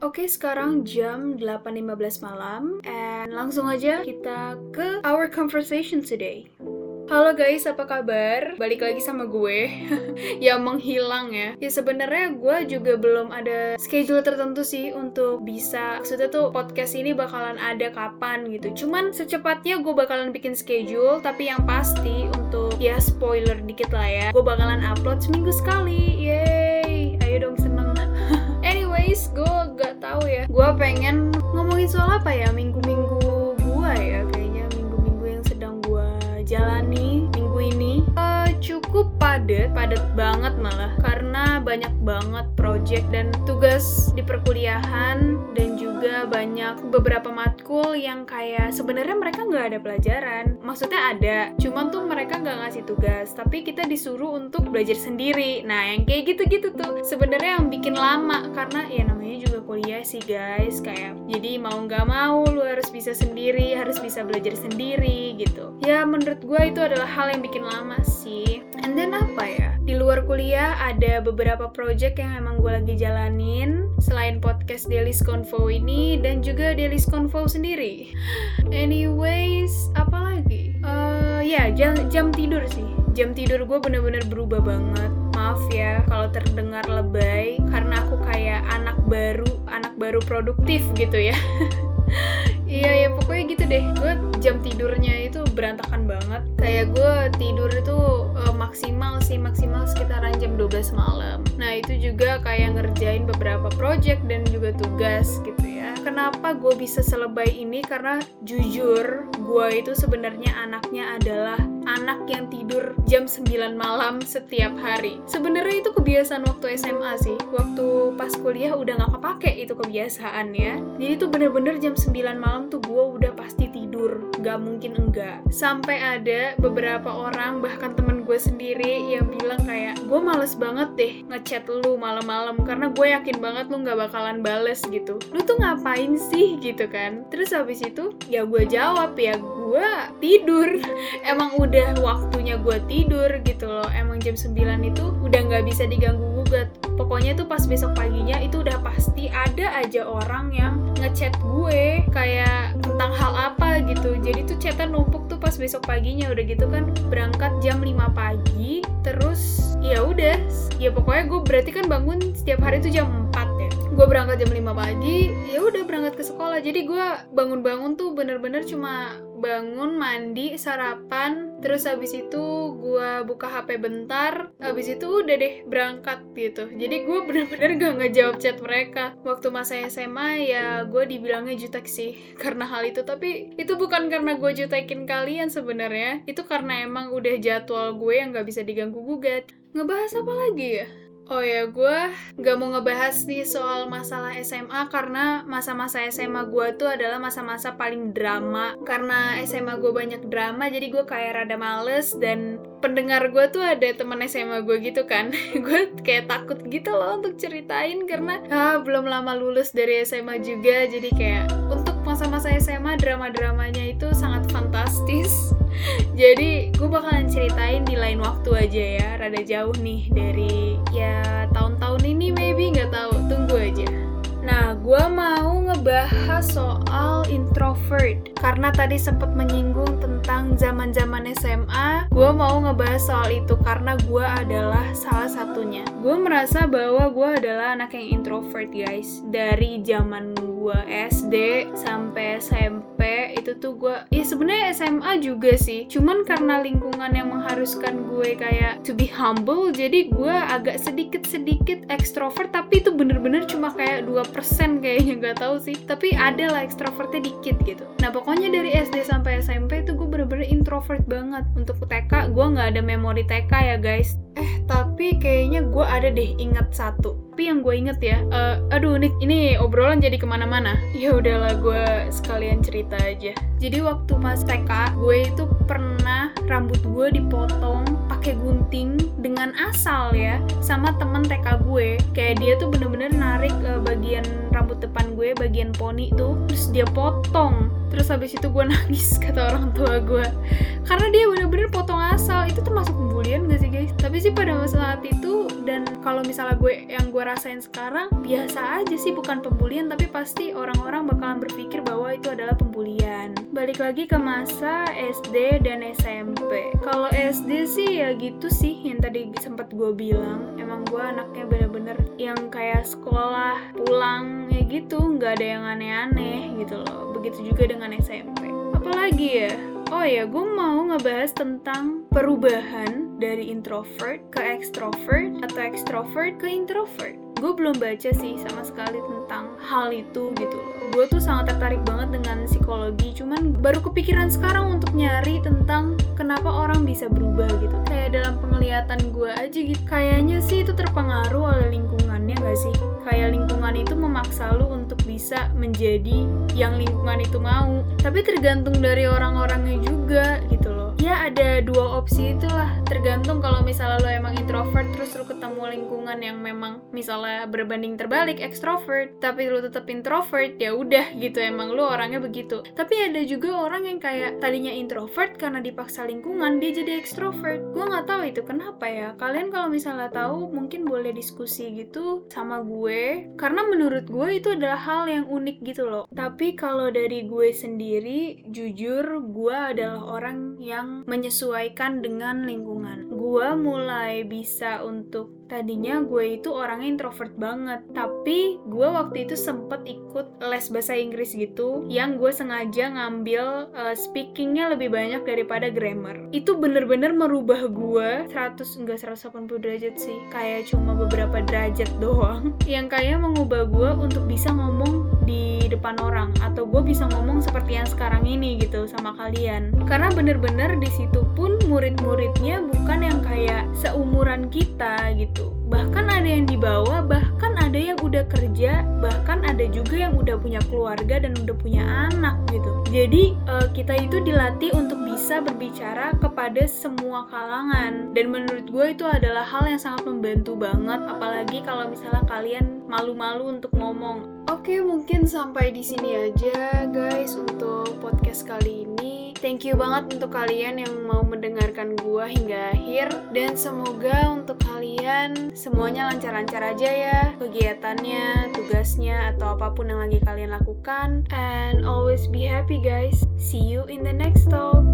Oke, sekarang jam 8.15 malam and langsung aja kita ke our conversation today. Halo guys, apa kabar? Balik lagi sama gue yang menghilang ya. Ya sebenarnya gue juga belum ada schedule tertentu sih untuk bisa maksudnya tuh podcast ini bakalan ada kapan gitu. Cuman secepatnya gue bakalan bikin schedule, tapi yang pasti untuk ya spoiler dikit lah ya. Gue bakalan upload seminggu sekali. Yeay, Gue pengen ngomongin soal apa ya minggu-minggu gue ya kayaknya minggu-minggu yang sedang gue jalani minggu ini. Uh, cukup padat, padat banget malah karena banyak banget project dan tugas di perkuliahan dan juga banyak beberapa matkul yang kayak sebenarnya mereka nggak ada pelajaran. Maksudnya ada, cuman tuh mereka nggak ngasih tugas, tapi kita disuruh untuk belajar sendiri. Nah, yang kayak gitu-gitu tuh sebenarnya yang bikin lama karena ya namanya juga kuliah sih guys, kayak jadi mau nggak mau lu harus bisa sendiri, harus bisa belajar sendiri gitu. Ya menurut gue itu adalah hal yang bikin lama sih. And then apa kuliah ada beberapa project yang emang gue lagi jalanin selain podcast Daily's Convo ini dan juga Daily's Convo sendiri. Anyways, apa lagi? Uh, ya jam, jam tidur sih. Jam tidur gue bener-bener berubah banget. Maaf ya kalau terdengar lebay karena aku kayak anak baru, anak baru produktif gitu ya. Iya ya pokoknya gitu deh Gue jam tidurnya itu berantakan banget Kayak gue tidur itu maksimal sih Maksimal sekitaran jam 12 malam Nah itu juga kayak ngerjain beberapa project dan juga tugas gitu ya Kenapa gue bisa selebay ini? Karena jujur gue itu sebenarnya anaknya adalah anak yang tidur jam 9 malam setiap hari. Sebenarnya itu kebiasaan waktu SMA sih. Waktu pas kuliah udah gak kepake itu kebiasaan ya. Jadi tuh bener-bener jam 9 malam tuh gue udah pasti tidur. Gak mungkin enggak. Sampai ada beberapa orang, bahkan temen gue sendiri yang bilang kayak, gue males banget deh ngechat lu malam-malam. Karena gue yakin banget lu gak bakalan bales gitu. Lu tuh ngapain sih gitu kan? Terus habis itu, ya gue jawab ya, tidur. Emang udah udah waktunya gue tidur gitu loh. Emang jam 9 itu udah nggak bisa diganggu gugat. Pokoknya tuh pas besok paginya itu udah pasti ada aja orang yang ngechat gue kayak tentang hal apa gitu. Jadi tuh chatan numpuk tuh pas besok paginya udah gitu kan berangkat jam 5 pagi terus ya udah. Ya pokoknya gue berarti kan bangun setiap hari tuh jam 4 ya. Gue berangkat jam 5 pagi ya udah berangkat ke sekolah. Jadi gue bangun-bangun tuh bener-bener cuma bangun mandi sarapan. Terus habis itu gue buka hp bentar. Habis itu udah deh berangkat gitu. Jadi gue bener-bener gak ngejawab chat mereka. Waktu masa SMA ya gue dibilangnya jutek sih karena hal itu. Tapi itu bukan karena gue jutekin kalian sebenarnya. Itu karena emang udah jadwal gue yang gak bisa diganggu gugat. Ngebahas apa lagi ya Oh ya, gue gak mau ngebahas nih soal masalah SMA karena masa-masa SMA gue tuh adalah masa-masa paling drama. Karena SMA gue banyak drama, jadi gue kayak rada males dan pendengar gue tuh ada temen SMA gue gitu kan. gue kayak takut gitu loh untuk ceritain karena ah, belum lama lulus dari SMA juga, jadi kayak untuk masa-masa SMA drama-dramanya itu sangat fantastis. Jadi gue bakalan ceritain di lain waktu aja ya, rada jauh nih dari ya tahun-tahun ini maybe nggak tahu, tunggu aja. Nah, gue mau ngebahas soal introvert karena tadi sempat menyinggung tentang zaman-zaman SMA. Gue mau ngebahas soal itu karena gue adalah salah satunya. Gue merasa bahwa gue adalah anak yang introvert guys dari zaman gue SD sampai SMP itu tuh gue ya sebenarnya SMA juga sih cuman karena lingkungan yang mengharuskan gue kayak to be humble jadi gue agak sedikit sedikit ekstrovert tapi itu bener-bener cuma kayak 2% kayaknya nggak tahu sih tapi ada lah ekstrovertnya dikit gitu nah pokoknya dari SD sampai SMP itu gue bener-bener introvert banget. Untuk TK gue nggak ada memori TK ya guys. Eh tapi kayaknya gue ada deh ingat satu. Tapi yang gue inget ya uh, aduh nih ini obrolan jadi ke mana-mana. Ya udahlah gue sekalian cerita aja. Jadi waktu pas TK gue itu pernah rambut gue dipotong pakai gunting dengan asal ya sama temen TK gue kayak dia tuh bener-bener narik uh, bagian rambut depan gue bagian poni tuh terus dia potong. Terus habis itu gue nangis kata orang tua gue karena dia bener-bener potong asal itu termasuk pembulian gak sih guys? Tapi sih pada saat itu dan kalau misalnya gue yang gue rasain sekarang biasa aja sih bukan pembulian tapi pasti orang-orang bakalan berpikir bahwa itu adalah pembulian. Balik lagi ke masa SD dan SMP kalau SD sih ya gitu sih yang tadi sempat gue bilang gue anaknya bener-bener yang kayak sekolah pulang ya gitu nggak ada yang aneh-aneh gitu loh. Begitu juga dengan SMP apalagi ya? Oh ya, gue mau ngebahas tentang perubahan dari introvert ke extrovert atau extrovert ke introvert. Gue belum baca sih sama sekali tentang hal itu gitu. Gue tuh sangat tertarik banget dengan psikologi, cuman baru kepikiran sekarang untuk nyari tentang kenapa orang bisa berubah gitu. Kayak dalam penglihatan gue aja gitu. Kayaknya sih itu terpengaruh oleh lingkungannya gak sih? Kayak lingkungan itu memaksa lu untuk bisa menjadi yang lingkungan itu mau. Tapi tergantung dari orang-orangnya juga gitu loh ya ada dua opsi itulah. Tergantung kalau misalnya lo emang introvert terus lo ketemu lingkungan yang memang misalnya berbanding terbalik extrovert tapi lo tetap introvert ya udah gitu. Emang lo orangnya begitu. Tapi ada juga orang yang kayak tadinya introvert karena dipaksa lingkungan dia jadi extrovert. Gue nggak tahu itu kenapa ya. Kalian kalau misalnya tahu mungkin boleh diskusi gitu sama gue. Karena menurut gue itu adalah hal yang unik gitu loh. Tapi kalau dari gue sendiri jujur gue adalah orang yang menyesuaikan dengan lingkungan. Gue mulai bisa untuk tadinya gue itu orangnya introvert banget tapi gue waktu itu sempet ikut les bahasa Inggris gitu yang gue sengaja ngambil uh, speakingnya lebih banyak daripada grammar. Itu bener-bener merubah gue 100 enggak 180 derajat sih kayak cuma beberapa derajat doang yang kayak mengubah gue untuk bisa ngomong di depan orang atau gue bisa ngomong seperti yang sekarang ini gitu sama kalian. Karena bener-bener di situ pun murid-muridnya bukan yang kayak kita gitu. Bahkan ada yang dibawa bahkan ada yang udah kerja bahkan ada juga yang udah punya keluarga dan udah punya anak gitu. Jadi uh, kita itu dilatih untuk bisa berbicara kepada semua kalangan. Dan menurut gue itu adalah hal yang sangat membantu banget apalagi kalau misalnya kalian malu-malu untuk ngomong. Oke mungkin sampai di sini aja guys untuk podcast kali ini. Thank you banget untuk kalian yang mau mendengarkan gue hingga akhir. Dan semoga untuk kalian semuanya lancar-lancar aja ya kegiatannya, tugasnya atau apa pun yang lagi kalian lakukan and always be happy guys. See you in the next talk.